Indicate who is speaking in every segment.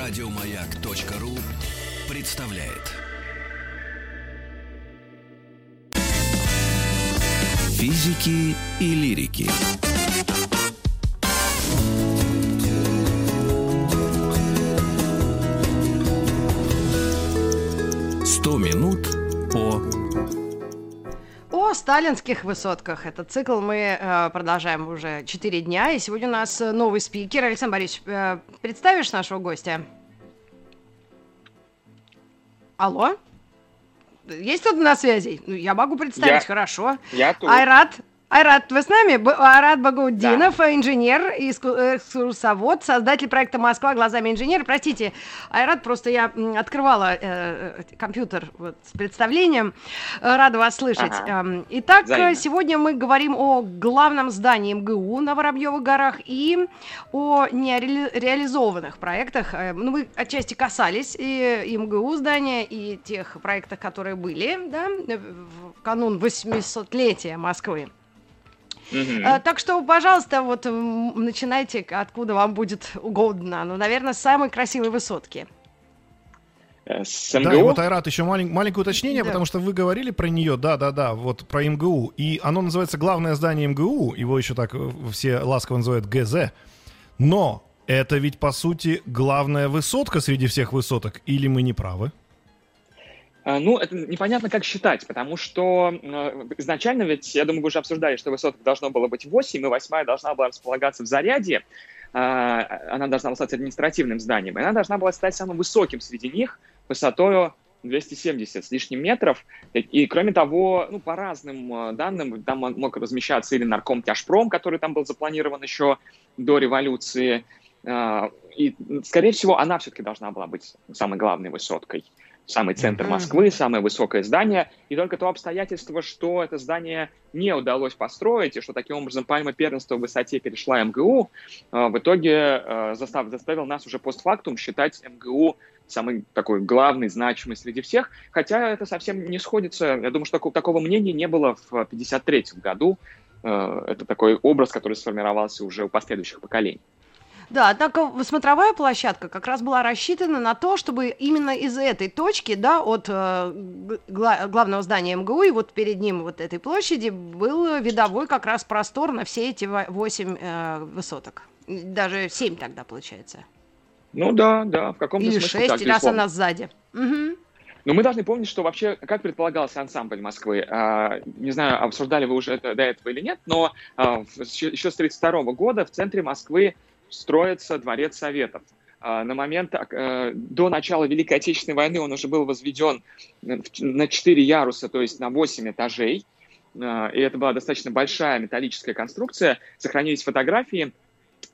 Speaker 1: Радиомаяк.ру представляет. Физики и лирики. Сто минут по
Speaker 2: о сталинских высотках. Этот цикл мы э, продолжаем уже 4 дня. И сегодня у нас новый спикер. Александр Борисович, э, представишь нашего гостя? Алло? Есть кто-то на связи? Ну, я могу представить,
Speaker 3: Я-
Speaker 2: хорошо.
Speaker 3: Я тут.
Speaker 2: Айрат, Айрат, вы с нами? Б- Айрат Багаудинов,
Speaker 3: Да.
Speaker 2: инженер, экскурсовод, создатель проекта «Москва глазами инженера». Простите, Айрат, просто я открывала э, э, компьютер вот, с представлением. Э, Рада вас слышать.
Speaker 3: Ага.
Speaker 2: Эм, Итак,
Speaker 3: Взаимно.
Speaker 2: э, сегодня мы говорим о главном здании МГУ на Воробьевых горах и о нереализованных проектах. Ну, вы отчасти касались и, и МГУ здания, и тех проектов, которые были, да, в канун 800-летия Москвы. Э, Так что, пожалуйста, вот начинайте, откуда вам будет угодно. Ну, наверное, с самой красивой высотки.
Speaker 3: Э, С
Speaker 4: Да, и
Speaker 3: МГУ?
Speaker 4: вот, Айрат, еще малень- маленькое уточнение,
Speaker 2: Да.
Speaker 4: потому что вы говорили про нее, да-да-да, вот про МГУ, и оно называется «Главное здание МГУ», его еще так э, все ласково называют ГЗ, но это ведь, по сути, главная высотка среди всех высоток, или мы не правы?
Speaker 3: А, Ну, это непонятно, как считать, потому что э, изначально ведь, я думаю, вы уже обсуждали, что высоток должно было быть 8, и восьмая должна была располагаться в Заряде. А, Она должна была стать административным зданием, и она должна была стать самым высоким среди них, высотой 270 с лишним метров. И, кроме того, ну, по разным э, данным, там мо- мог размещаться или нарком Тяжпром, который там был запланирован еще до революции. И, скорее всего, она все-таки должна была быть самой главной высоткой. Самый центр. Москвы, самое высокое здание. И только то обстоятельство, что это здание не удалось построить, и что таким образом пальма первенства в высоте перешла МГУ, э, в итоге э, застав- заставил нас уже постфактум считать МГУ самый такой главный, значимый среди всех, хотя это совсем не сходится. Я думаю, что тако- такого мнения не было в 1953 году. Э, Это такой образ, который сформировался уже у последующих поколений.
Speaker 2: Да, однако смотровая площадка как раз была рассчитана на то, чтобы именно из этой точки, да, от э, гла- главного здания МГУ и вот перед ним вот этой площади был видовой как раз простор на все эти во- восемь э, высоток. Даже семь тогда получается.
Speaker 3: Ну да, да, в каком-то
Speaker 2: Или
Speaker 3: смысле
Speaker 2: шесть,
Speaker 3: так,
Speaker 2: раз она сзади. Мгм.
Speaker 3: Но мы должны помнить, что вообще, как предполагался ансамбль Москвы, а, не знаю, обсуждали вы уже это до этого или нет, но а, еще еще с 1932 года в центре Москвы строится Дворец Советов. А, На момент э, до начала Великой Отечественной войны он уже был возведен ч- на 4 яруса, то есть на 8 этажей. А, И это была достаточно большая металлическая конструкция. Сохранились фотографии,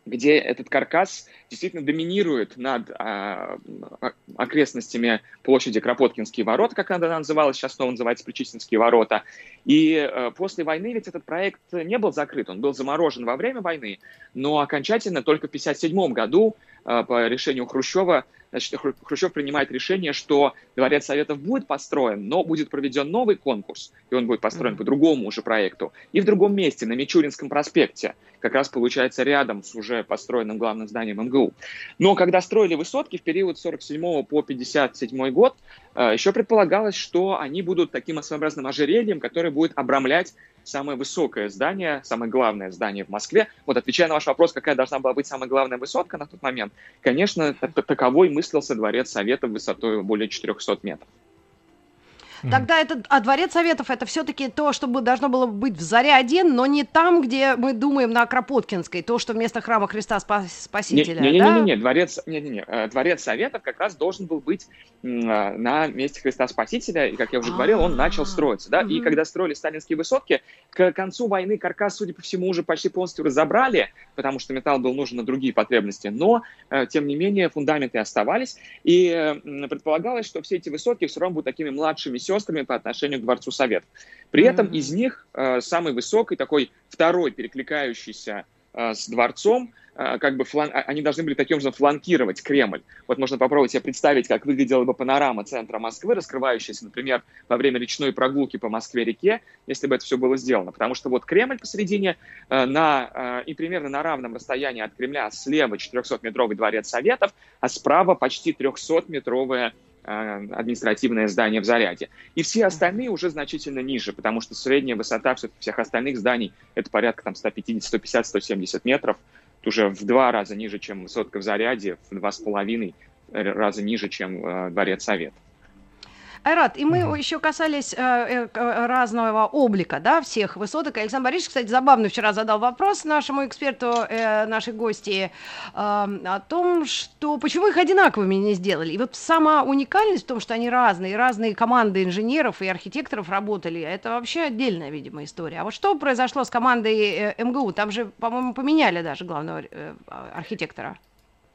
Speaker 3: где этот каркас действительно доминирует над а, а, окрестностями площади Кропоткинские ворота, как она называлась, сейчас снова называется Причистинские ворота. И э, после войны ведь этот проект не был закрыт, он был заморожен во время войны, но окончательно только в 1957 году э, по решению Хрущева, значит, Хру- Хрущев принимает решение, что Дворец Советов будет построен, но будет проведен новый конкурс, и он будет построен
Speaker 2: Мгм.
Speaker 3: по другому уже проекту, и в другом месте, на Мичуринском проспекте, как раз получается рядом с уже построенным главным зданием МГУ. Но когда строили высотки в период с 47 по 57 год, э, еще предполагалось, что они будут таким своеобразным ожерельем, которое будет обрамлять самое высокое здание, самое главное здание в Москве. Вот отвечая на ваш вопрос, какая должна была быть самая главная высотка на тот момент, конечно, таковой мыслился Дворец Советов высотой более 400 метров.
Speaker 2: Тогда это, а дворец советов это все-таки то, что должно было быть в Заряде, но не там, где мы думаем на Кропоткинской, то, что вместо храма Христа Спа- Спасителя, да?
Speaker 3: Не-не-не, дворец, не, не, не, э, дворец Советов как раз должен был быть на месте Христа Спасителя, и, как я уже говорил, он начал строиться, да, и когда строили сталинские высотки, к концу войны каркас, судя по всему, уже почти полностью разобрали, потому что металл был нужен на другие потребности, но, э, тем не менее, фундаменты оставались, и предполагалось, что все эти высотки все равно будут такими младшими сестрами по отношению к Дворцу Советов. При этом из них э, самый высокий, такой второй перекликающийся с дворцом, э, как бы флан... А, они должны были таким образом фланкировать Кремль. Вот можно попробовать себе представить, как выглядела бы панорама центра Москвы, раскрывающаяся, например, во время речной прогулки по Москве-реке, если бы это все было сделано. Потому что вот Кремль посередине на, и примерно на равном расстоянии от Кремля слева 400-метровый дворец Советов, а справа почти 300-метровая Э, административное здание в Заряде. И все остальные уже значительно ниже, потому что средняя высота всех остальных зданий это порядка там 150, 150, 170 метров. Это уже в два раза ниже, чем высотка в Заряде, в два с половиной раза ниже, чем э, Дворец Совет.
Speaker 2: Айрат, и мы угу. еще касались э, э, э, разного облика, да, всех высоток. Александр Борисович, кстати, забавно вчера задал вопрос нашему эксперту, э, нашей гости, э, о том, что почему их одинаковыми не сделали. И вот сама уникальность в том, что они разные, разные команды инженеров и архитекторов работали, это вообще отдельная, видимо, история. А вот что произошло с командой э, МГУ? Там же, по-моему, поменяли даже главного э, архитектора.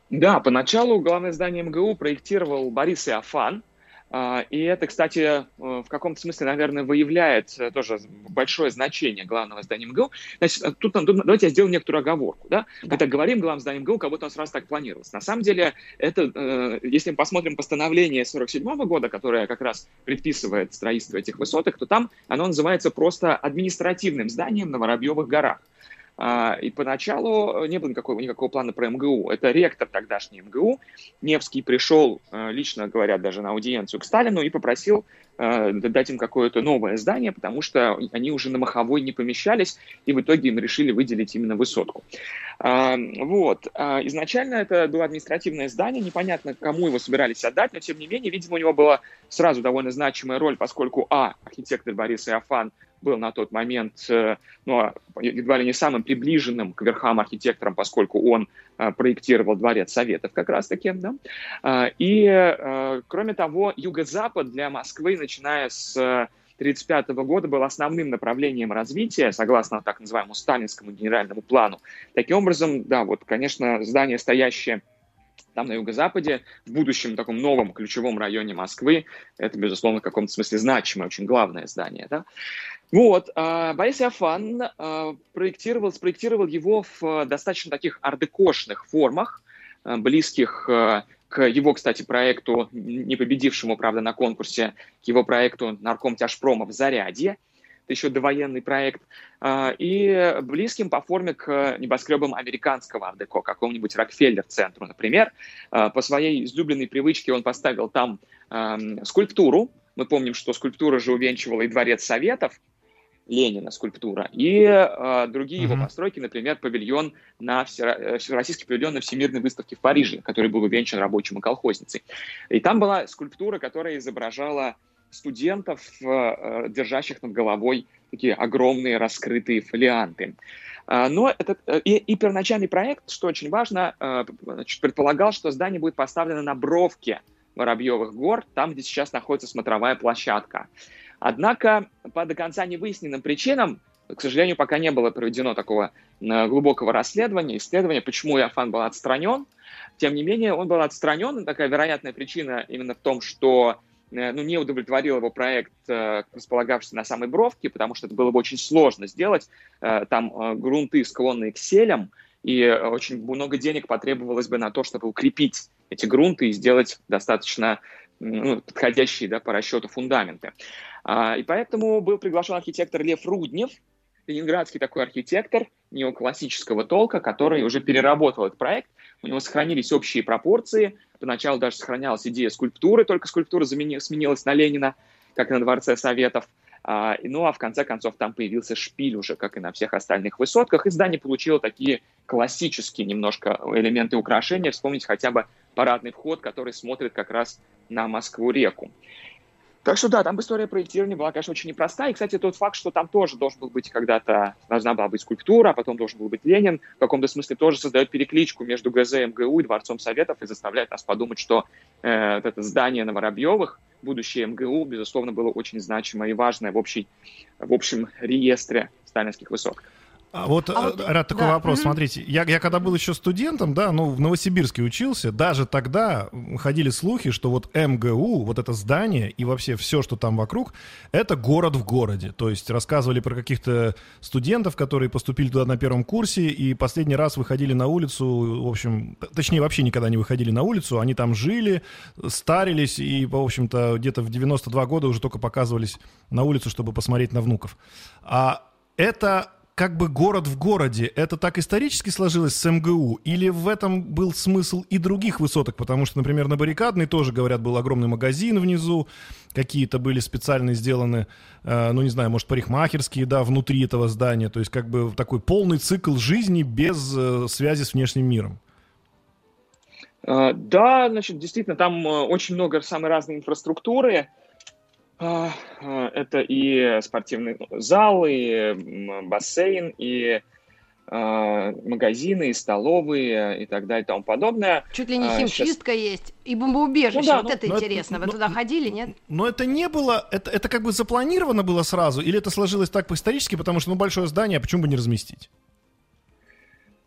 Speaker 3: Да, поначалу главное здание МГУ проектировал Борис Иофан, и это, кстати, э, в каком-то смысле, наверное, выявляет э, тоже большое значение главного здания МГУ. Значит, э, тут, тут давайте я сделаю некоторую оговорку. Да? Да. Мы так говорим, главное здание МГУ, как будто у нас раз так планировалось. На самом деле, это, если мы посмотрим постановление 47 года, которое как раз предписывает строительство этих высоток, то там оно называется просто административным зданием на Воробьевых горах. А, и поначалу не было никакого, никакого плана про МГУ. Это ректор тогдашний МГУ. Невский пришел, э, лично говоря, даже на аудиенцию к Сталину и попросил э, дать им какое-то новое здание, потому что они уже на Маховой не помещались, и в итоге им решили выделить именно высотку. А, вот. А, изначально это было административное здание, непонятно, кому его собирались отдать, но тем не менее, видимо, у него была сразу довольно значимая роль, поскольку, а, архитектор Борис Иофан был на тот момент э, ну, а, едва ли не самым приближенным к верхам архитектором, поскольку он э, проектировал дворец Советов как раз-таки. Да? А, и, э, кроме того, юго-запад для Москвы, начиная с 1935 года был основным направлением развития, согласно так называемому сталинскому генеральному плану. Таким образом, да, вот, конечно, здание, стоящее там на юго-западе, в будущем таком новом ключевом районе Москвы, это, безусловно, в каком-то смысле значимое, очень главное здание. Да? Вот, а, Борис Иофан а, проектировал, спроектировал его в а, достаточно таких ардекошных формах, близких к его, кстати, проекту, не победившему, правда, на конкурсе, к его проекту нарком тяжпрома в Зарядье, это еще довоенный проект, и близким по форме к небоскребам американского ардеко, какому-нибудь Рокфеллер-центру, например. По своей излюбленной привычке он поставил там скульптуру, мы помним, что скульптура же увенчивала и дворец Советов, Ленина скульптура, и э, другие mm-hmm. его постройки, например, павильон на все, Всероссийский павильон на Всемирной выставке в Париже, который был увенчан рабочим и колхозницей. И там была скульптура, которая изображала студентов, э, держащих над головой такие огромные раскрытые фолианты. Э, но этот, э, и, и первоначальный проект, что очень важно, э, значит, предполагал, что здание будет поставлено на бровке Воробьевых гор, там, где сейчас находится смотровая площадка. Однако по до конца невыясненным причинам, к сожалению, пока не было проведено такого э, глубокого расследования, исследования, почему Иофан был отстранен. Тем не менее, он был отстранен. Такая вероятная причина именно в том, что э, ну, не удовлетворил его проект, э, располагавшийся на самой бровке, потому что это было бы очень сложно сделать. Там грунты склонные к селям, и очень много денег потребовалось бы на то, чтобы укрепить эти грунты и сделать достаточно ну, подходящие да, по расчету фундаменты. А, и поэтому был приглашен архитектор Лев Руднев, ленинградский такой архитектор неоклассического толка, который уже переработал этот проект. У него сохранились общие пропорции. Поначалу даже сохранялась идея скульптуры, только скульптура замени, сменилась на Ленина, как на Дворце Советов. А, ну а в конце концов там появился шпиль уже, как и на всех остальных высотках. И здание получило такие классические немножко элементы украшения. Вспомнить хотя бы парадный вход, который смотрит как раз на Москву-реку. Так что да, там история проектирования была, конечно, очень непростая. И, кстати, тот факт, что там тоже должен был быть когда-то, должна была быть скульптура, а потом должен был быть Ленин, в каком-то смысле тоже создает перекличку между ГЗ, МГУ и Дворцом Советов и заставляет нас подумать, что э, вот это здание на Воробьевых, будущее МГУ, безусловно, было очень значимое и важное в, общей, в общем реестре сталинских высоток.
Speaker 4: А вот, а вот Рад, такой да. вопрос. Смотрите, я, я когда был еще студентом, да, ну, в Новосибирске учился, даже тогда ходили слухи, что вот МГУ, вот это здание и вообще все, что там вокруг, это город в городе. То есть рассказывали про каких-то студентов, которые поступили туда на первом курсе и последний раз выходили на улицу, в общем, точнее, вообще никогда не выходили на улицу, они там жили, старились и, в общем-то, где-то в 92 года уже только показывались на улицу, чтобы посмотреть на внуков. А это как бы город в городе, это так исторически сложилось с МГУ? Или в этом был смысл и других высоток? Потому что, например, на Баррикадной тоже, говорят, был огромный магазин внизу, какие-то были специально сделаны, э, ну, не знаю, может, парикмахерские, да, внутри этого здания. То есть как бы такой полный цикл жизни без э, связи с внешним миром.
Speaker 3: Uh, да, значит, действительно, там uh, очень много самой разной инфраструктуры. А, а, это и спортивный зал, и бассейн, и а, магазины, и столовые, и так далее, и тому подобное.
Speaker 2: Чуть ли не химчистка Сейчас... есть, и бомбоубежище, ну, да, вот ну, это интересно. Это, Вы но, туда ходили, нет?
Speaker 4: Но это не было, это, это как бы запланировано было сразу, или это сложилось так по-исторически, потому что, ну, большое здание, а почему бы не разместить?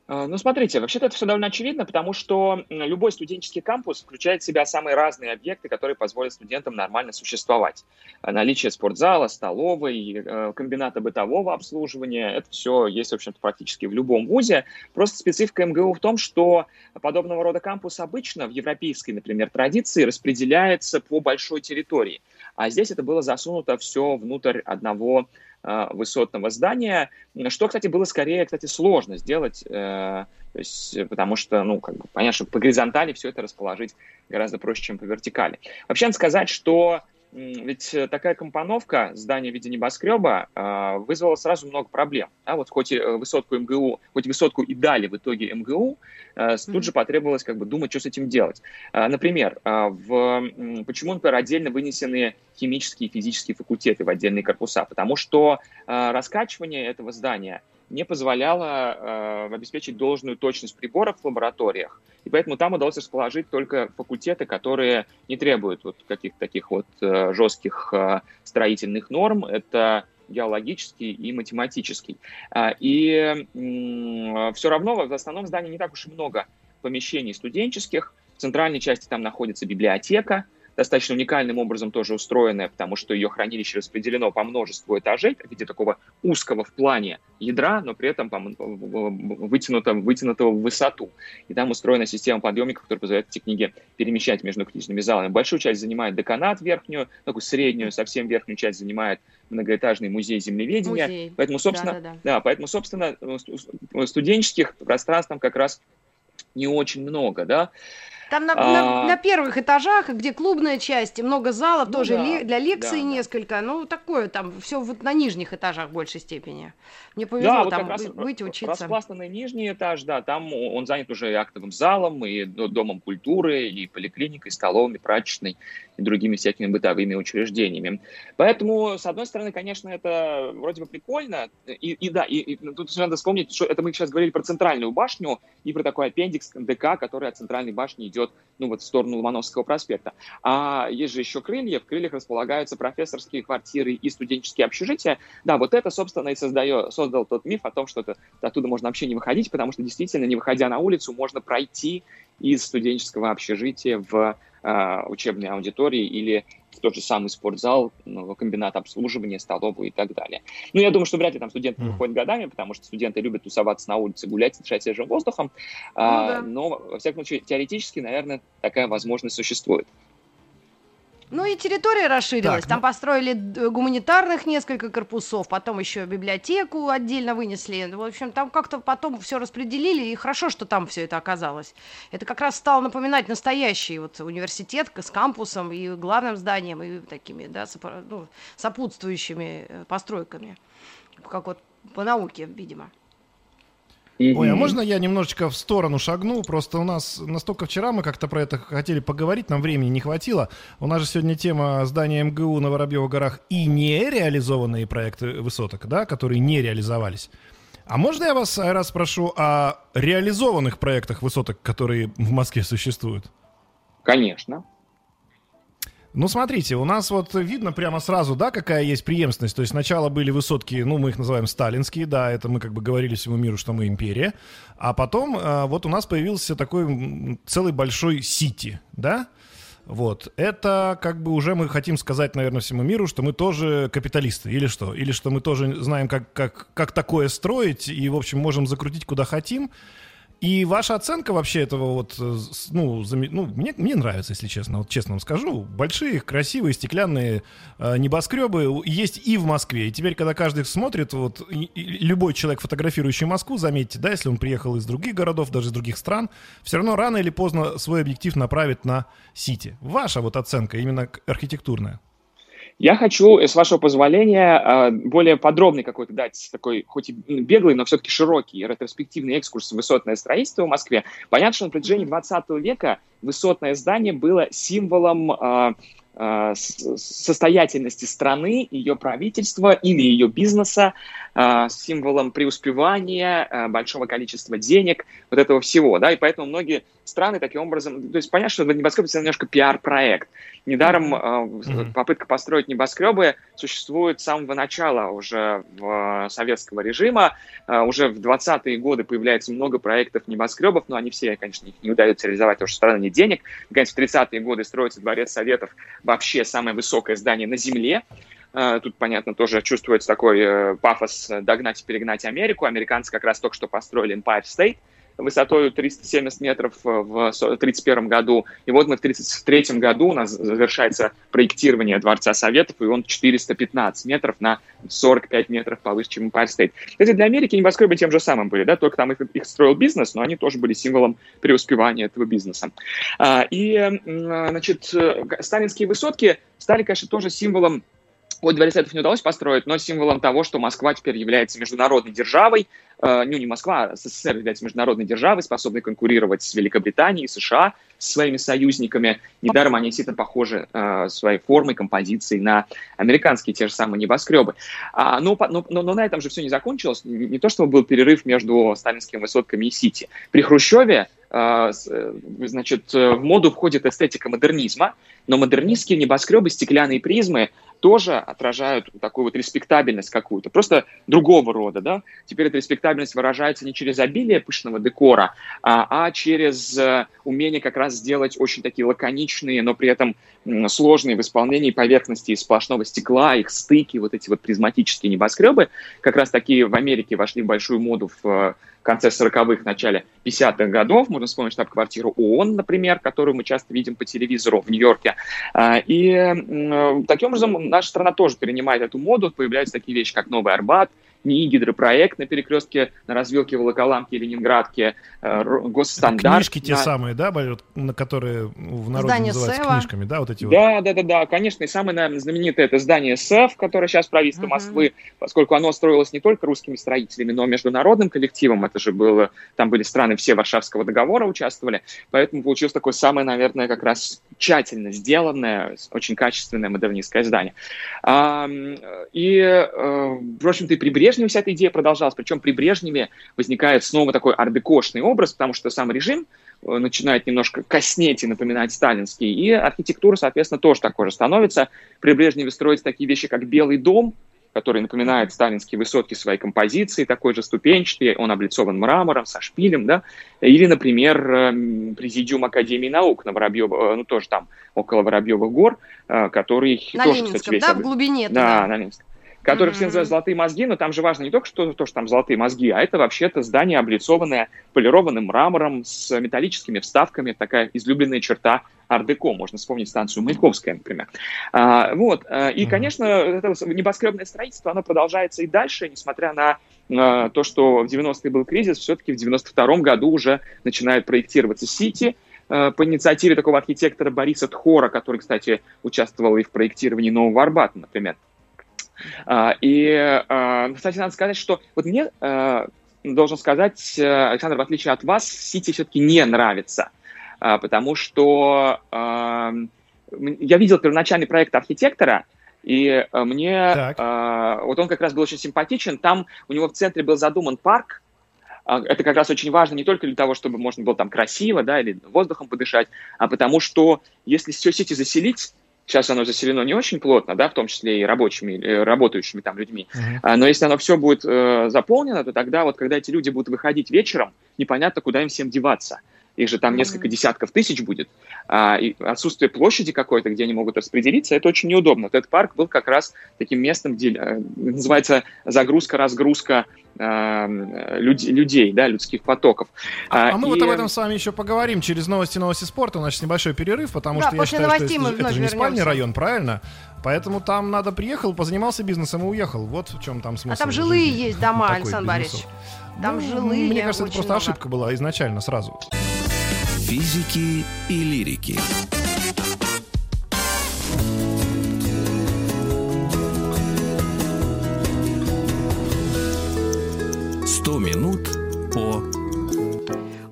Speaker 3: А, ну, смотрите, вообще-то это все довольно очевидно, потому что любой студенческий кампус включает в себя самые разные объекты, которые позволят студентам нормально существовать. А, наличие спортзала, столовой, э, комбината бытового обслуживания, это все есть, в общем-то, практически в любом вузе. Просто специфика МГУ в том, что подобного рода кампус обычно в европейской, например, традиции распределяется по большой территории. А здесь это было засунуто все внутрь одного Э, высотного здания, что, кстати, было скорее, кстати, сложно сделать, э, то есть, потому что, ну, как бы, понятно, что по горизонтали все это расположить гораздо проще, чем по вертикали. Вообще, надо сказать, что ведь э, такая компоновка здания в виде небоскреба э, вызвала сразу много проблем. Да, вот хоть и э, высотку МГУ, хоть высотку и дали в итоге МГУ, э, тут же потребовалось как бы думать, что с этим делать. Э, например, э, в, почему, например, отдельно вынесены химические и физические факультеты в отдельные корпуса? Потому что раскачивание этого здания – не позволяло э, обеспечить должную точность приборов в лабораториях. И поэтому там удалось расположить только факультеты, которые не требуют вот каких-то таких вот э, жестких э, строительных норм. Это геологический и математический. А, и э, все равно в основном здании не так уж и много помещений студенческих. В центральной части там находится библиотека, достаточно уникальным образом тоже устроенная, потому что ее хранилище распределено по множеству этажей в виде такого узкого в плане ядра, но при этом вытянуто, вытянутого в высоту. И там устроена система подъемников, которая позволяет эти книги перемещать между книжными залами. Большую часть занимает деканат верхнюю, такую среднюю, совсем верхнюю часть занимает многоэтажный музей землеведения. Музей. Поэтому, собственно, да, да, да. Да, поэтому, собственно, студенческих пространств там как раз не очень много, да.
Speaker 2: Там на, а... на, на первых этажах, где клубная часть, много залов, ну, тоже да, ли, для лекций да, несколько. Ну, такое там, все вот на нижних этажах в большей степени. Мне повезло да, там вот быть, учиться.
Speaker 3: Распластанный нижний этаж, да, там он занят уже и актовым залом, и домом культуры, и поликлиникой, и столовыми, прачечной, и другими всякими бытовыми учреждениями. Поэтому, с одной стороны, конечно, это вроде бы прикольно, и, и да, и, и тут надо вспомнить, что это мы сейчас говорили про центральную башню и про такой аппендикс ДК, который от центральной башни идет, ну, вот в сторону Ломановского проспекта. А есть же еще крылья, в крыльях располагаются профессорские квартиры и студенческие общежития. Да, вот это, собственно, и создает, создал тот миф о том, что это, оттуда можно вообще не выходить, потому что действительно, не выходя на улицу, можно пройти из студенческого общежития в э, учебной аудитории или в тот же самый спортзал, ну, комбинат обслуживания, столовую и так далее. Ну, я думаю, что вряд ли там студенты mm. выходят годами, потому что студенты любят тусоваться на улице, гулять, дышать свежим воздухом. Ну, а, да. Но, во всяком случае, теоретически, наверное, такая возможность существует.
Speaker 2: Ну и территория расширилась. Так, Там ну... построили гуманитарных несколько корпусов, потом еще библиотеку отдельно вынесли. В общем, там как-то потом все распределили, и хорошо, что там все это оказалось. Это как раз стало напоминать настоящий вот университет с кампусом и главным зданием, и такими, да, ну, сопутствующими э, постройками. Как вот по науке, видимо.
Speaker 4: Ой, а можно я немножечко в сторону шагну? Просто у нас настолько вчера мы как-то про это хотели поговорить, нам времени не хватило. У нас же сегодня тема здания МГУ на Воробьевых горах и нереализованные проекты высоток, да, которые не реализовались. А можно я вас, раз спрошу о реализованных проектах высоток, которые в Москве существуют?
Speaker 3: Конечно.
Speaker 4: Ну, смотрите, у нас вот видно прямо сразу, да, какая есть преемственность. То есть сначала были высотки, ну, мы их называем сталинские, да, это мы как бы говорили всему миру, что мы империя. А потом э, вот у нас появился такой целый большой сити, да, вот. Это как бы уже мы хотим сказать, наверное, всему миру, что мы тоже капиталисты, или что? Или что мы тоже знаем, как, как, как такое строить, и, в общем, можем закрутить куда хотим. И ваша оценка вообще этого вот, э, ну, зам... ну мне, мне нравится, если честно, вот честно вам скажу. Большие, красивые, стеклянные э, небоскребы есть и в Москве. И теперь, когда каждый смотрит, вот и, и любой человек, фотографирующий Москву, заметьте, да, если он приехал из других городов, даже из других стран, все равно рано или поздно свой объектив направит на Сити. Ваша вот оценка именно архитектурная.
Speaker 3: Я хочу, с вашего позволения, а, более подробный какой-то дать такой, хоть и беглый, но все-таки широкий ретроспективный экскурс в высотное строительство в Москве. Понятно, что на протяжении 20 века высотное здание было символом а, состоятельности страны, ее правительства или ее бизнеса, символом преуспевания, большого количества денег, вот этого всего, да, и поэтому многие страны таким образом, то есть понятно, что небоскреб это немножко пиар-проект. Недаром mm-hmm. попытка построить небоскребы существует с самого начала уже в советского режима. Э, уже в 20-е годы появляется много проектов небоскребов, но они все, конечно, их не удается реализовать, потому что страна нет денег. Наконец, в 30-е годы строится Дворец Советов, вообще самое высокое здание на Земле. Э, тут, понятно, тоже чувствуется такой пафос догнать и перегнать Америку. Американцы как раз только что построили Empire State – высотой 370 метров э, в 1931 году. И вот мы в 1933 году у нас завершается проектирование Дворца Советов, и он 415 метров на 45 метров повыше, чем Empire State. Кстати, для Америки небоскребы тем же самым были, да, только там их, их строил бизнес, но они тоже были символом преуспевания этого бизнеса. А, и, значит, э, сталинские высотки стали, конечно, тоже символом вот дворец Советов не удалось построить, но символом того, что Москва теперь является международной державой, э, ну не Москва, а СССР является международной державой, способной конкурировать с Великобританией, США, с своими союзниками. Недаром они действительно похожи э, своей формой, композицией на американские те же самые небоскребы. А, но, но, но, но на этом же все не закончилось. Не, не то, чтобы был перерыв между сталинскими высотками и Сити. При Хрущеве э, э значит, в моду входит эстетика модернизма, но модернистские небоскребы, стеклянные призмы тоже отражают такую вот респектабельность какую-то, просто другого рода, да. Теперь эта респектабельность выражается не через обилие пышного декора, а, а через э, умение как раз сделать очень такие лаконичные, но при этом сложные в исполнении поверхности из сплошного стекла, их стыки, вот эти вот призматические небоскребы, как раз такие в Америке вошли в большую моду в э, конце 40-х, начале 50-х годов. Можно вспомнить штаб-квартиру ООН, например, которую мы часто видим по телевизору в Нью-Йорке. А, и таким образом наша страна тоже перенимает эту моду. Появляются такие вещи, как Новый Арбат, НИИ гидропроект на перекрестке на развилке Волоколамки и Ленинградке, э, госстандарт.
Speaker 4: Книжки те самые, да, на которые в народе здание называются Сева. книжками, да, вот эти
Speaker 3: да, вот? Да, да, да, конечно, и самое, наверное, знаменитое это здание СЭФ, которое сейчас правительство uh-huh. Москвы, поскольку оно строилось не только русскими строителями, но и международным коллективом, это же было, там были страны все Варшавского договора участвовали, поэтому получилось такое самое, наверное, как раз тщательно сделанное, очень качественное модернистское здание. И, э, в общем-то, и прибрежье Брежневе вся эта идея продолжалась, причем при Брежневе возникает снова такой ардекошный образ, потому что сам режим э, начинает немножко коснеть и напоминать сталинский, и архитектура, соответственно, тоже такой же становится. При Брежневе строятся такие вещи, как Белый дом, который напоминает сталинские высотки своей композиции, такой же ступенчатый, он облицован мрамором, со шпилем, да, или, например, эм, Президиум Академии наук на Воробьево, э, ну, тоже там около Воробьевых гор, э, который
Speaker 2: на тоже, Ленинском, кстати, весь... да, в глубине.
Speaker 3: Да, на Ленинском которые mm-hmm. все называют золотые мозги, но там же важно не только что, то, что там золотые мозги, а это вообще-то здание, облицованное полированным мрамором с металлическими вставками, такая излюбленная черта ар-деко, можно вспомнить станцию Маяковская, например. А, вот, а, и, конечно, это небоскребное строительство, оно продолжается и дальше, несмотря на а, то, что в 90-е был кризис, все-таки в 92-м году уже начинает проектироваться Сити, а, по инициативе такого архитектора Бориса Тхора, который, кстати, участвовал и в проектировании Нового Арбата, например. А, и, а, кстати, надо сказать, что вот мне, а, должен сказать, Александр, в отличие от вас, Сити все-таки не нравится, потому что я видел первоначальный проект архитектора, и мне так. вот он как раз был очень симпатичен. Там у него в центре был задуман парк. Это как раз очень важно не только для того, чтобы можно было там красиво, да, или воздухом подышать, а потому что если все сети заселить, Сейчас оно заселено не очень плотно, да, в том числе и рабочими, э, работающими там людьми. Uh-huh. Но если оно все будет э, заполнено, то тогда вот, когда эти люди будут выходить вечером, непонятно, куда им всем деваться их же там несколько десятков тысяч будет, а, и отсутствие площади какой-то, где они могут распределиться, это очень неудобно. Вот этот парк был как раз таким местом, где э, называется загрузка-разгрузка э, люд, людей, да, людских потоков.
Speaker 4: А, а мы и... вот об этом с вами еще поговорим через новости новости спорта. У нас небольшой перерыв, потому да, что я считаю, что это, это же не спальный район, правильно? Поэтому там надо приехал, позанимался бизнесом и уехал. Вот в чем там смысл.
Speaker 2: А там жилые жизни. есть дома, Александр Борисович. Там ну, жилые.
Speaker 4: Мне кажется, это просто много. ошибка была изначально сразу.
Speaker 1: Физики и лирики. Сто минут по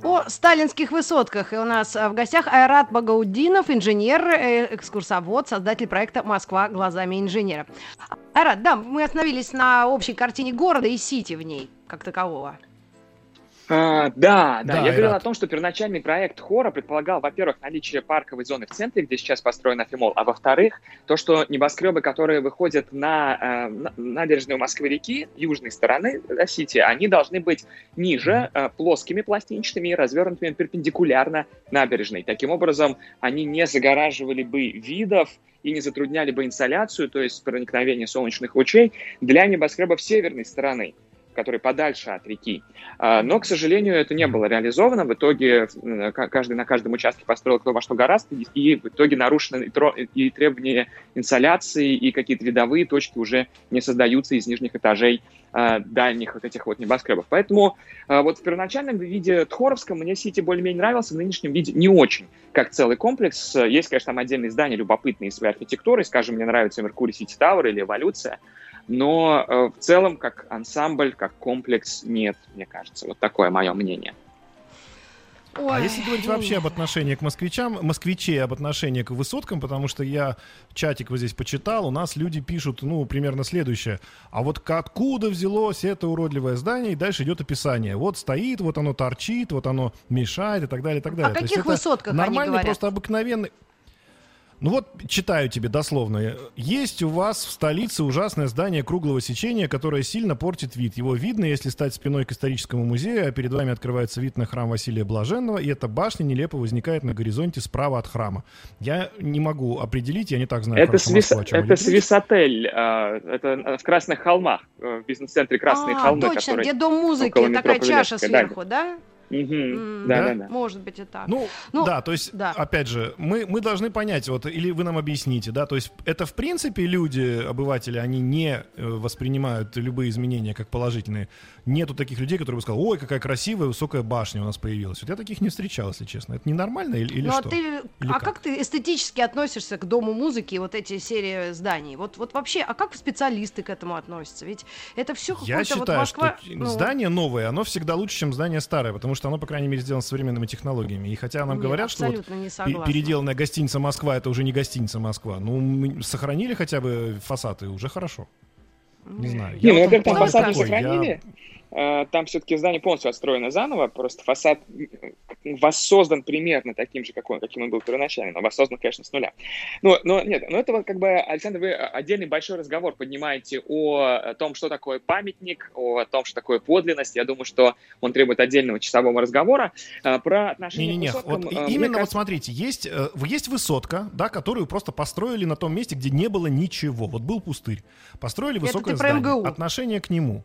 Speaker 2: о сталинских высотках. И у нас в гостях Айрат Багаудинов, инженер, э, экскурсовод, создатель проекта «Москва глазами инженера». Айрат, да, мы остановились на общей картине города и сити в ней, как такового.
Speaker 3: А, да, да, да, я говорил рад. о том, что первоначальный проект хора предполагал, во-первых, наличие парковой зоны в центре, где сейчас построен Афимол, а во-вторых, то, что небоскребы, которые выходят на, э, на набережную Москвы-реки, южной стороны да, Сити, они должны быть ниже, э, плоскими, пластинчатыми и развернутыми перпендикулярно набережной. Таким образом, они не загораживали бы видов, и не затрудняли бы инсоляцию, то есть проникновение солнечных лучей для небоскребов северной стороны который подальше от реки. А, но, к сожалению, это не было реализовано. В итоге каждый на каждом участке построил кто во что гораздо, и в итоге нарушены и требования инсоляции, и какие-то видовые точки уже не создаются из нижних этажей а, дальних вот этих вот небоскребов. Поэтому а, вот в первоначальном виде Тхоровском мне Сити более-менее нравился, в нынешнем виде не очень, как целый комплекс. Есть, конечно, там отдельные здания любопытные своей архитектурой, скажем, мне нравится Меркурий Сити Тауэр или Эволюция, но э, в целом как ансамбль, как комплекс нет, мне кажется. Вот такое мое мнение.
Speaker 4: Ой. А если говорить вообще об отношении к москвичам, москвичей об отношении к высоткам, потому что я чатик вот здесь почитал, у нас люди пишут, ну, примерно следующее. А вот откуда взялось это уродливое здание? И дальше идет описание. Вот стоит, вот оно торчит, вот оно мешает и так далее, и так далее.
Speaker 2: О каких высотках
Speaker 4: Нормальный,
Speaker 2: они говорят?
Speaker 4: просто обыкновенный... Ну вот, читаю тебе дословно. Есть у вас в столице ужасное здание круглого сечения, которое сильно портит вид. Его видно, если стать спиной к историческому музею, а перед вами открывается вид на храм Василия Блаженного, и эта башня нелепо возникает на горизонте справа от храма. Я не могу определить, я не так знаю.
Speaker 3: Это, свис... Москву, это Свисотель, а, это в Красных холмах, в бизнес-центре Красные а, холмы.
Speaker 2: точно, который где дом музыки, такая чаша сверху, да? да?
Speaker 3: Угу. Да, да, да.
Speaker 2: Может быть и так.
Speaker 4: Ну, ну да, то есть, да. опять же, мы, мы должны понять, вот, или вы нам объясните, да, то есть это в принципе люди, обыватели, они не э, воспринимают любые изменения как положительные. Нету таких людей, которые бы сказали, ой, какая красивая высокая башня у нас появилась. Вот я таких не встречал, если честно. Это ненормально или, или ну, а что?
Speaker 2: А, ты,
Speaker 4: или
Speaker 2: а как? как ты эстетически относишься к Дому музыки, вот эти серии зданий? Вот, вот вообще, а как специалисты к этому относятся? Ведь это все какое-то
Speaker 4: Я считаю,
Speaker 2: вот Москва...
Speaker 4: что ну... здание новое, оно всегда лучше, чем здание старое, потому что оно, по крайней мере, сделано современными технологиями. И хотя нам Нет, говорят, что вот переделанная гостиница Москва это уже не гостиница Москва, ну, мы сохранили хотя бы фасады, уже хорошо. Не знаю.
Speaker 3: Не, ну, во-первых, там фасады сохранили. Я... Э, там все-таки здание полностью отстроено заново, просто фасад воссоздан примерно таким же, какой, каким он был первоначально, но воссоздан, конечно, с нуля. Но, но нет, но это как бы, Александр, вы отдельный большой разговор поднимаете о том, что такое памятник, о том, что такое подлинность. Я думаю, что он требует отдельного часового разговора. Э, про отношения
Speaker 4: не, не, не. к высоткам... Вот, именно кажется... вот смотрите, есть, есть высотка, да, которую просто построили на том месте, где не было ничего. Вот был пустырь. Построили высокое здание. Отношение к нему.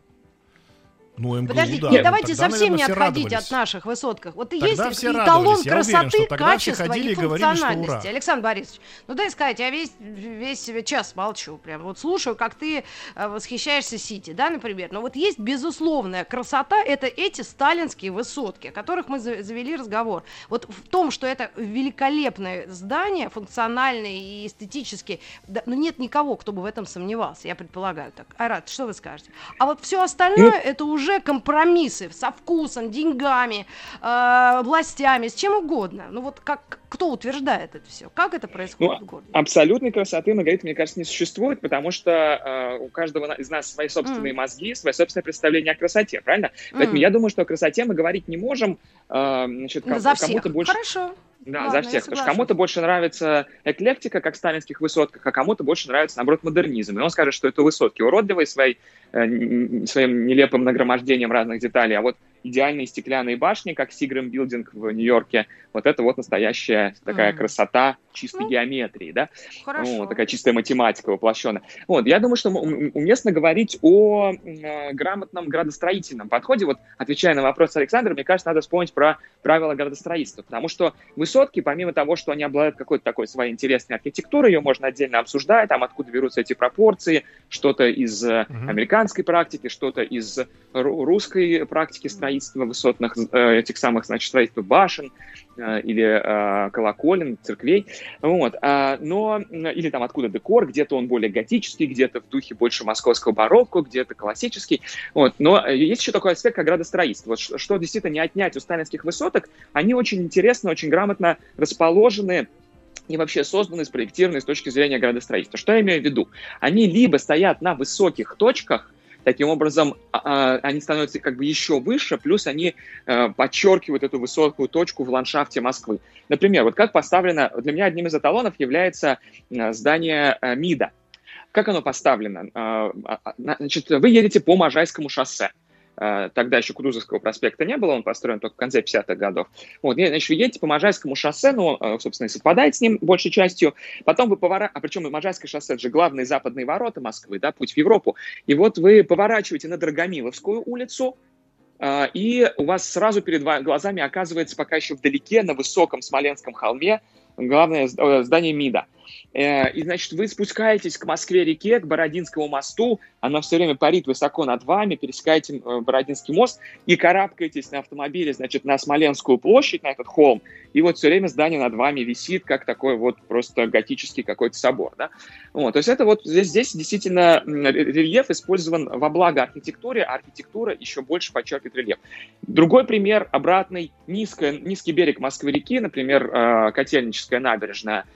Speaker 2: Ну, МГУ, Подожди, да. нет, давайте тогда, совсем наверное, не отходить радовались. от наших высотках. Вот и есть эталон красоты, уверен, качества и функциональности. Говорили, Александр Борисович, ну дай сказать, я весь, весь час молчу. Прям вот слушаю, как ты э, восхищаешься Сити, да, например. Но вот есть безусловная красота, это эти сталинские высотки, о которых мы завели разговор. Вот в том, что это великолепное здание, функциональное и эстетически, да, ну нет никого, кто бы в этом сомневался, я предполагаю так. Айрат, что вы скажете? А вот все остальное, ну, это уже уже компромиссы со вкусом, деньгами, э, властями, с чем угодно. Ну вот как кто утверждает это все? Как это происходит ну, в городе?
Speaker 3: Абсолютной красоты, Маргарита, мне кажется, не существует, потому что э, у каждого из нас свои собственные mm. мозги, свои собственное представление о красоте, правильно? Mm. Поэтому я думаю, что о красоте мы говорить не можем. Э, значит,
Speaker 2: кому- За всех. кому-то больше... Хорошо.
Speaker 3: Да, Ладно, за всех. Потому что кому-то больше нравится эклектика, как в сталинских высотках, а кому-то больше нравится, наоборот, модернизм. И он скажет, что это высотки уродливые своей, своим нелепым нагромождением разных деталей, а вот идеальные стеклянные башни, как Сиграм Билдинг в Нью-Йорке. Вот это вот настоящая такая mm. красота чистой mm. геометрии, да? Хорошо. Вот, такая чистая математика воплощенная. Вот, я думаю, что уместно говорить о э, грамотном градостроительном подходе. Вот, отвечая на вопрос Александра, мне кажется, надо вспомнить про правила градостроительства, потому что высотки, помимо того, что они обладают какой-то такой своей интересной архитектурой, ее можно отдельно обсуждать, там, откуда берутся эти пропорции, что-то из mm-hmm. Американской практики, что-то из русской практики строительства, высотных, э, этих самых, значит, строительства башен э, или э, колоколен, церквей, вот, а, но, или там откуда декор, где-то он более готический, где-то в духе больше московского барокко, где-то классический, вот, но есть еще такой аспект, как градостроительство, вот, что действительно не отнять у сталинских высоток, они очень интересно, очень грамотно расположены и вообще созданы, спроектированы с точки зрения градостроительства. Что я имею в виду? Они либо стоят на высоких точках, Таким образом, а, а, они становятся как бы еще выше, плюс они э, подчеркивают эту высокую точку в ландшафте Москвы. Например, вот как поставлено, для меня одним из эталонов является э, здание э, МИДа. Как оно поставлено? Значит, вы едете по Можайскому шоссе. Э, тогда еще Кутузовского проспекта не было, он построен только в конце 50-х годов. Вот, значит, вы едете по Можайскому шоссе, ну, э, собственно, и совпадает с ним большей частью. Потом вы поворачиваете, а причем Можайское шоссе, это же главные западные ворота Москвы, да, путь в Европу. И вот вы поворачиваете на Драгомиловскую улицу, э, и у вас сразу перед глазами оказывается пока еще вдалеке, на высоком Смоленском холме, главное здание МИДа – Э, и, значит, вы спускаетесь к Москве-реке, к Бородинскому мосту, она все время парит высоко над вами, пересекаете э, Бородинский мост и карабкаетесь на автомобиле, значит, на Смоленскую площадь, на этот холм, и вот все время здание над вами висит, как такой вот просто готический какой-то собор, да. Вот, то есть это вот здесь, здесь действительно рельеф использован во благо архитектуре, а архитектура еще больше подчеркивает рельеф. Другой пример, обратный, низкая, низкий берег Москвы-реки, например, э, Котельническая набережная –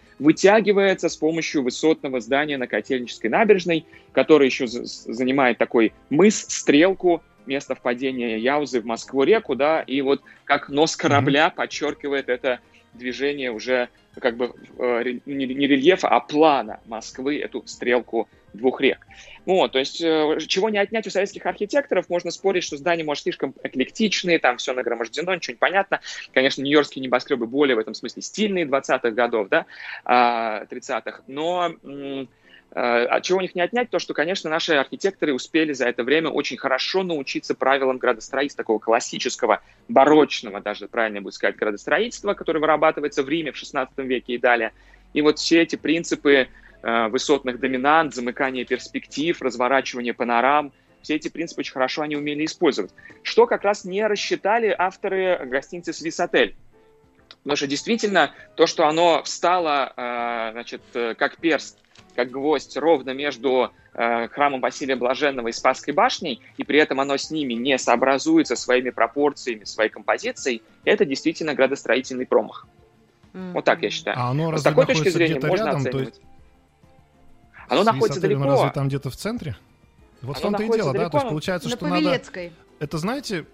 Speaker 3: вытягивается с помощью высотного здания на Котельнической набережной, который еще занимает такой мыс, стрелку, место впадения Яузы в Москву-реку, да, и вот как нос корабля подчеркивает это движение уже как бы э, не рельефа, а плана Москвы, эту стрелку двух рек. Вот, то есть, э, чего не отнять у советских архитекторов, можно спорить, что здания, может, слишком эклектичные, там все нагромождено, ничего не понятно. Конечно, нью-йоркские небоскребы более в этом смысле стильные 20-х годов, да, 30-х, а, но а чего у них не отнять, то, что, конечно, наши архитекторы успели за это время очень хорошо научиться правилам градостроительства, такого классического, барочного, даже правильно будет сказать, градостроительства, которое вырабатывается в Риме в 16 веке и далее. И вот все эти принципы Э, высотных доминант, замыкания перспектив, разворачивания панорам. Все эти принципы очень хорошо они умели использовать. Что как раз не рассчитали авторы гостиницы «Свисотель». Потому что действительно то, что оно встало э, значит, э, как перст, как гвоздь ровно между храмом Василия Блаженного и Спасской башней, и при этом оно с ними не сообразуется своими пропорциями, своей композицией, это действительно градостроительный промах. Mm-hmm. Вот так я считаю.
Speaker 4: А оно с такой точки зрения можно рядом, оценивать. То есть
Speaker 3: оно находится далеко.
Speaker 4: разве там где-то в центре? Вот в том-то и дело, далеко, да? То есть получается, что надо... Это, знаете, э,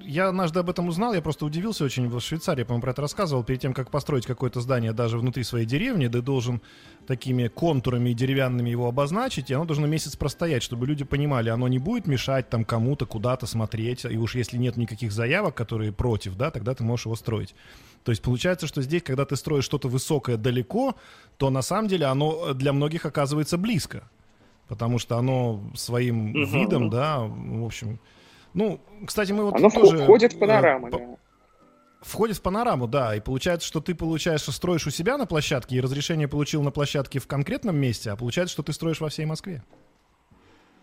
Speaker 4: я однажды об этом узнал, я просто удивился очень в Швейцарии, по-моему, про это рассказывал. Перед тем, как построить какое-то здание даже внутри своей деревни, ты должен такими контурами деревянными его обозначить, и оно должно месяц простоять, чтобы люди понимали, оно не будет мешать там кому-то куда-то смотреть, и уж если нет никаких заявок, которые против, да, тогда ты можешь его строить. То есть получается, что здесь, когда ты строишь что-то высокое далеко, то на самом деле оно для многих оказывается близко. Потому что оно своим угу. видом, да, в общем... Ну, кстати, мы вот
Speaker 3: оно
Speaker 4: тоже...
Speaker 3: входит в панораму, э, да.
Speaker 4: Входит в панораму, да, и получается, что ты получаешь, строишь у себя на площадке, и разрешение получил на площадке в конкретном месте, а получается, что ты строишь во всей Москве.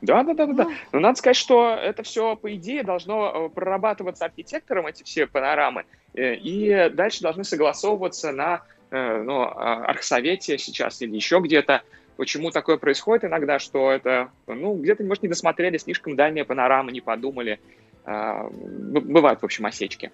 Speaker 3: Да, да, да, да, да. Но надо сказать, что это все, по идее, должно э, прорабатываться архитектором, эти все панорамы, э, и дальше должны согласовываться на ну, а, архсовете сейчас или еще где-то. Почему такое происходит иногда, что это, ну, где-то, может, не досмотрели, слишком дальние панорамы, не подумали. А, бывают, в общем, осечки.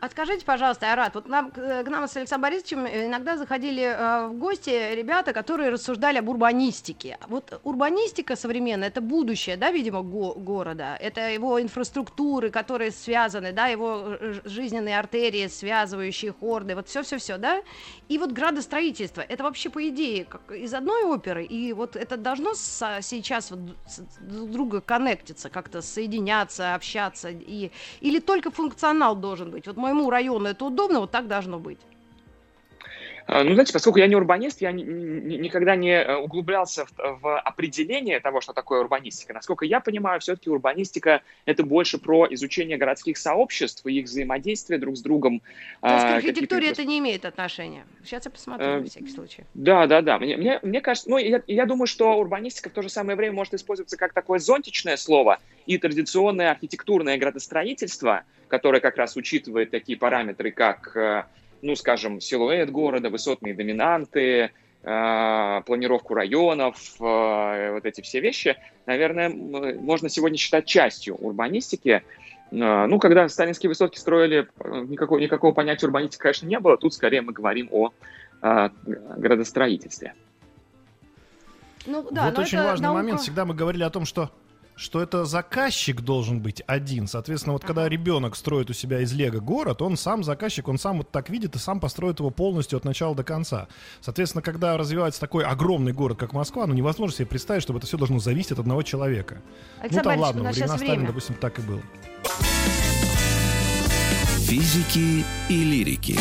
Speaker 2: А скажите, пожалуйста, Арат, вот нам, к нам с Александром Борисовичем иногда заходили э, в гости ребята, которые рассуждали об урбанистике. Вот урбанистика современная, это будущее, да, видимо, го- города, это его инфраструктуры, которые связаны, да, его жизненные артерии, связывающие хорды, вот все-все-все, да, и вот градостроительство, это вообще, по идее, как из одной оперы, и вот это должно с, сейчас вот друг друга коннектиться, как-то соединяться, общаться, и, или только функционал должен быть. Вот мы моему району это удобно, вот так должно быть.
Speaker 3: А, ну, знаете, поскольку я не урбанист, я ни, ни, никогда не э, углублялся в, в определение того, что такое урбанистика. Насколько я понимаю, все-таки урбанистика – это больше про изучение городских сообществ и их взаисмодействие друг с другом.
Speaker 2: То есть к архитектуре это не имеет отношения? Сейчас я посмотрю, э, на всякий случай.
Speaker 3: Да, да, да. Мне, мне, мне кажется, ну, я, я думаю, что урбанистика в то же самое время может использоваться как такое зонтичное слово и традиционное архитектурное градостроительство, которое как раз учитывает такие параметры, как э, ну, скажем, силуэт города, высотные доминанты, э, планировку районов, э, вот эти все вещи, наверное, можно сегодня считать частью урбанистики. Э, ну, когда сталинские высотки строили, никакого, никакого понятия урбанистики, конечно, не было. Тут скорее мы говорим о градостроительстве.
Speaker 4: Ну, да, вот очень важный наука... момент. Всегда мы говорили о том, что что это заказчик должен быть один. Соответственно, вот когда ребенок строит у себя из Лего город, он сам заказчик, он сам вот так видит и сам построит его полностью от начала до конца. Соответственно, когда развивается такой огромный город, как Москва, ну невозможно себе представить, чтобы это все должно зависеть от одного человека.
Speaker 2: Александр
Speaker 4: ну там
Speaker 2: ладно,
Speaker 4: времена Сталина, допустим, так и было.
Speaker 1: Физики и лирики.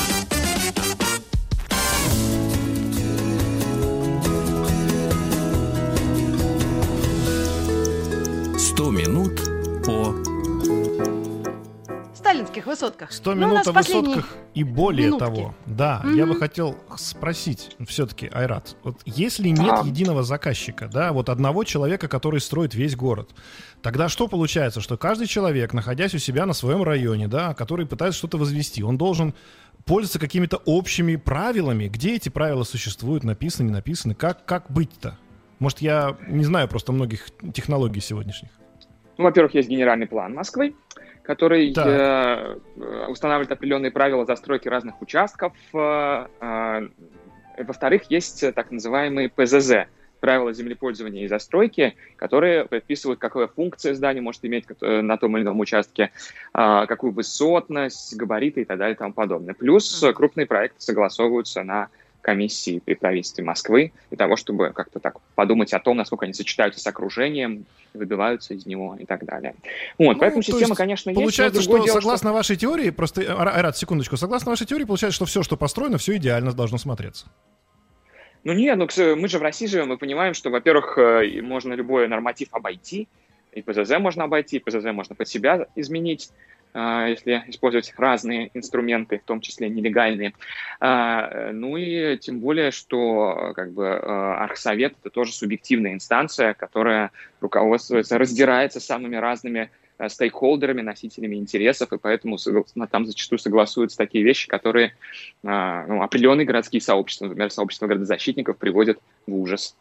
Speaker 1: 100 минут по
Speaker 2: сталинских высотках.
Speaker 4: 100 ну, минут о высотках и более минутки. того. Да, mm-hmm. я бы хотел спросить все-таки, Айрат, вот если нет а. единого заказчика, да, вот одного человека, который строит весь город, тогда что получается, что каждый человек, находясь у себя на своем районе, да, который пытается что-то возвести, он должен пользоваться какими-то общими правилами, где эти правила существуют, написаны, не написаны, как, как быть-то? Может, я не знаю просто многих технологий сегодняшних.
Speaker 3: Ну, во-первых, есть генеральный план Москвы, который э, устанавливает определенные правила застройки разных участков. Э, э, во-вторых, есть так называемые ПЗЗ, правила землепользования и застройки, которые предписывают, какая функция здания может иметь э, на том или ином участке, э, какую высотность, габариты и так далее и тому подобное. Плюс крупные проекты согласовываются на комиссии при правительстве Москвы для того, чтобы как-то так подумать о том, насколько они сочетаются с окружением, выбиваются из него и так далее. Вот, ну, поэтому система, есть, конечно,
Speaker 4: получается,
Speaker 3: есть.
Speaker 4: Получается, что согласно что... вашей теории, просто, Айрат, секундочку, согласно вашей теории, получается, что все, что построено, все идеально должно смотреться.
Speaker 3: Ну нет, ну мы же в России живем, мы понимаем, что, во-первых, э, можно любой норматив обойти, и ПЗЗ можно обойти, и ПЗЗ можно под себя изменить. А, если использовать разные инструменты, в том числе нелегальные. А, ну и тем более, что как бы а, Архсовет это тоже субъективная инстанция, которая руководствуется, раздирается самыми разными стейкхолдерами, носителями интересов, и поэтому там зачастую согласуются такие вещи, которые ну, определенные городские сообщества, например, сообщество городозащитников, приводят в ужас.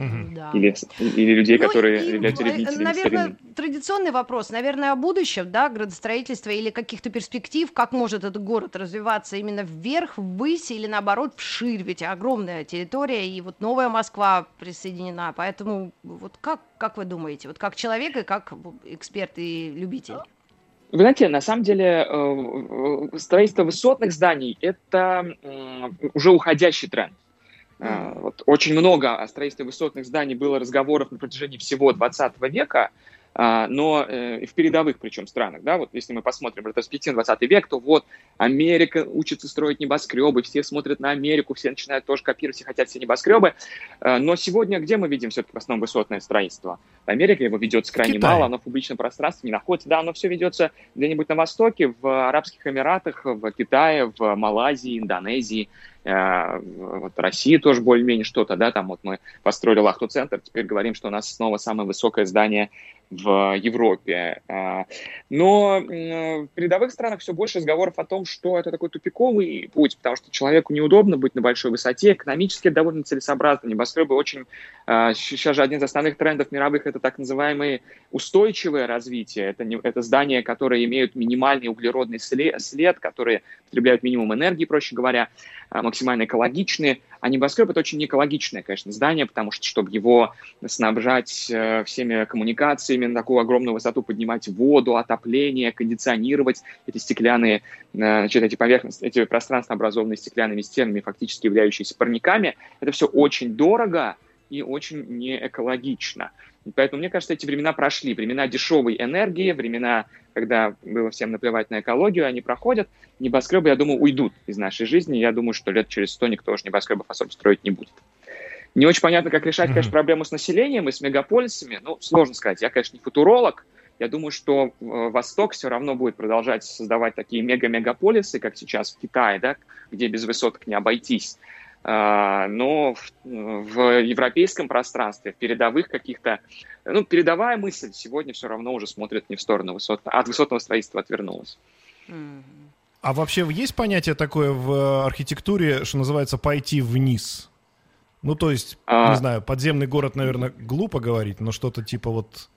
Speaker 3: Да. Или, или людей, ну, которые и, являются ревнителями
Speaker 2: Наверное, старины. традиционный вопрос, наверное, о будущем, да, градостроительства или каких-то перспектив, как может этот город развиваться именно вверх, ввысь или наоборот вширь, ведь огромная территория, и вот новая Москва присоединена, поэтому вот как, как вы думаете, вот как человек и как эксперт и любитель?
Speaker 3: Вы знаете, на самом деле э, строительство высотных зданий – это уже уходящий тренд. А, вот, очень много о строительстве высотных зданий было разговоров на протяжении всего 20 века, а, но э, в передовых причем странах, да, вот если мы посмотрим ретроспективно 20 век, то вот Америка учится строить небоскребы, все смотрят на Америку, все начинают тоже копировать, все хотят все небоскребы, а, но сегодня где мы видим все-таки в основном высотное строительство? В Америке его ведется крайне Китай. мало, оно в публичном пространстве не находится, да, оно все ведется где-нибудь на Востоке, в Арабских Эмиратах, в Китае, в Малайзии, Индонезии, вот России тоже более-менее что-то, да, там вот мы построили Лахту-центр, теперь говорим, что у нас снова самое высокое здание в Европе. А, но в передовых странах все больше разговоров о том, что это такой тупиковый путь, потому что человеку неудобно быть на большой высоте, экономически это довольно целесообразно. Небоскребы очень... Сейчас же один из основных трендов мировых – это так называемое устойчивое развитие. Это, не, это здания, которые имеют минимальный углеродный след, след, которые потребляют минимум энергии, проще говоря, а, максимально экологичные. А небоскреб – это очень экологичное, конечно, здание, потому что, чтобы его снабжать э, всеми коммуникациями, на такую огромную высоту поднимать воду, отопление, кондиционировать эти стеклянные, э, значит, эти поверхности, эти пространства, образованные стеклянными стенами, фактически являющиеся парниками, это все очень дорого и очень неэкологично. Поэтому, мне кажется, эти времена прошли. Времена дешевой энергии, времена, когда было всем наплевать на экологию, они проходят. Небоскребы, я думаю, уйдут из нашей жизни. Я думаю, что лет через сто никто уже небоскребов особо строить не будет. Не очень понятно, как решать, конечно, проблему с населением и с мегаполисами. Ну, сложно сказать. Я, конечно, не футуролог. Я думаю, что э, Восток все равно будет продолжать создавать такие мега-мегаполисы, как сейчас в Китае, да, где без высоток не обойтись. А, но в, в европейском пространстве, в передовых каких-то... Ну, передовая мысль сегодня все равно уже смотрит не в сторону высотного, от высотного строительства отвернулась.
Speaker 4: А вообще есть понятие такое в архитектуре, что называется «пойти вниз»? Ну, то есть, а... не знаю, подземный город, наверное, глупо говорить, но что-то типа вот...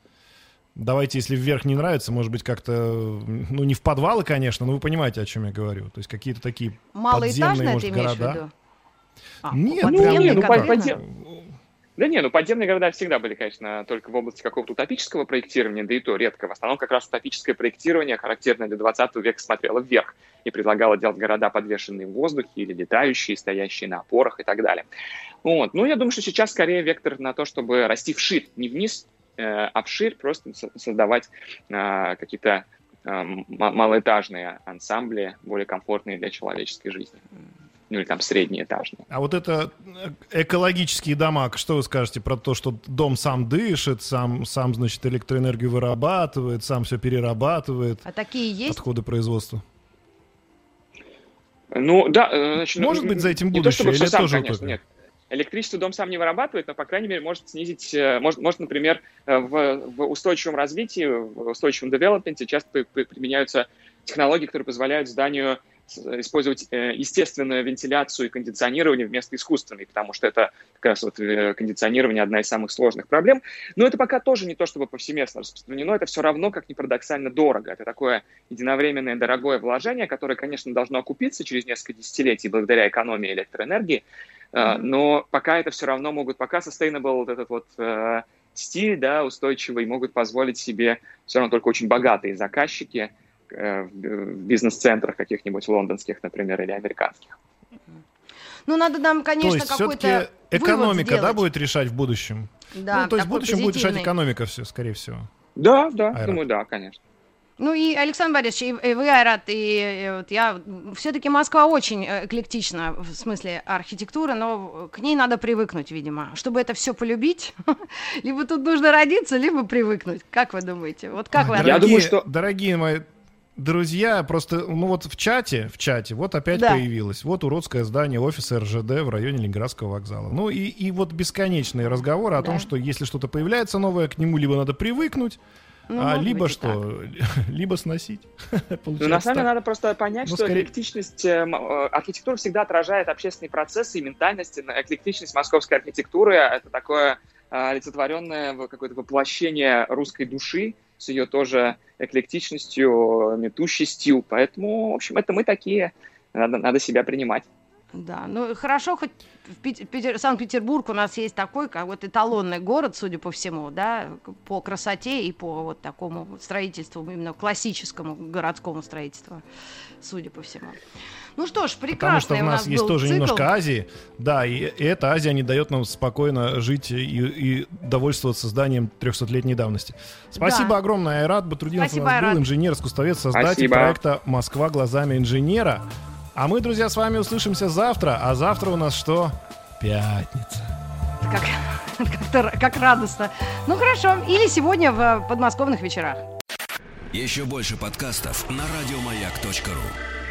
Speaker 4: Давайте, если вверх не нравится, может быть, как-то, ну, не в подвалы, конечно, но вы понимаете, о чем я говорю. То есть какие-то такие подземные, может, города.
Speaker 3: А, Нет, ну, не, ну, подзем... Да не, ну подземные города всегда были, конечно, только в области какого-то утопического проектирования, да и то редко. В основном как раз утопическое проектирование, характерное для 20 века, смотрело вверх и предлагало делать города, подвешенные в воздухе или летающие, стоящие на опорах и так далее. Вот. Ну, я думаю, что сейчас скорее вектор на то, чтобы расти вширь, не вниз, э, а вширь, просто создавать э, какие-то э, малоэтажные ансамбли, более комфортные для человеческой жизни ну или там среднеэтажные.
Speaker 4: А вот это э, экологические дома, что вы скажете про то, что дом сам дышит, сам, сам значит, электроэнергию вырабатывает, сам все перерабатывает?
Speaker 2: А такие есть?
Speaker 4: Отходы производства.
Speaker 3: Ну, да. Э, значит,
Speaker 4: ну, Может быть, за этим будущее, то, чтобы или
Speaker 3: сам,
Speaker 4: тоже
Speaker 3: конечно, нет. Электричество дом сам не вырабатывает, но, по крайней мере, может снизить, э, может, может например, в, в устойчивом развитии, в устойчивом девелопменте часто применяются технологии, которые позволяют зданию использовать э, естественную вентиляцию и кондиционирование вместо искусственной, потому что это как раз вот э, кондиционирование одна из самых сложных проблем. Но это пока тоже не то, чтобы повсеместно распространено, это все равно, как ни парадоксально, дорого. Это такое единовременное дорогое вложение, которое, конечно, должно окупиться через несколько десятилетий благодаря экономии электроэнергии, mm-hmm. но пока это все равно могут, пока sustainable вот этот вот стиль, да, устойчивый, могут позволить себе все равно только очень богатые заказчики – Э, в бизнес-центрах каких-нибудь лондонских, например, или американских.
Speaker 2: Ну, надо нам, конечно, какой-то
Speaker 4: экономика, да, будет решать в будущем? Да, ну, то есть в будущем позитивный. будет решать экономика все, скорее всего.
Speaker 3: Да, да, Айрат. думаю, да, конечно.
Speaker 2: Ну и, Александр Борисович, и вы, Айрат, и, и вот я... Все-таки Москва очень э, эклектична в смысле архитектуры, но к ней надо привыкнуть, видимо. Чтобы это все полюбить, либо тут нужно родиться, либо привыкнуть. Как вы думаете? Вот как вы
Speaker 4: Я думаю, что... Дорогие мои Друзья, просто, ну вот в чате, в чате, вот опять да. появилось. Вот уродское здание офиса РЖД в районе Ленинградского вокзала. Ну и, и вот бесконечные разговоры о да. том, что если что-то появляется новое, к нему либо надо привыкнуть, ну, а либо что, либо сносить.
Speaker 3: ну, на самом деле надо просто понять, ну, что скорее... эклектичность, э, э, архитектура всегда отражает общественные процессы и ментальность. Эклектичность московской архитектуры — это такое а, олицетворенное какое-то воплощение русской души, с ее тоже эклектичностью, метущестью. Поэтому, в общем, это мы такие. Надо, надо себя принимать.
Speaker 2: Да, ну хорошо, хоть в Питер, Санкт-Петербург у нас есть такой, как вот эталонный город, судя по всему, да, по красоте и по вот такому строительству, именно классическому городскому строительству, судя по всему. Ну что ж, прекрасно.
Speaker 4: Потому что у нас, у нас есть тоже цикл. немножко Азии, да, и, и эта Азия не дает нам спокойно жить и, и довольствоваться созданием 300-летней давности. Спасибо да. огромное, Айрат Батрудинов Спасибо, у нас Айрат. был, инженер-искусствовед, создатель Спасибо. проекта «Москва глазами инженера». А мы, друзья, с вами услышимся завтра. А завтра у нас что? Пятница.
Speaker 2: Как, как, как радостно. Ну хорошо. Или сегодня в подмосковных вечерах.
Speaker 1: Еще больше подкастов на радиомаяк.ру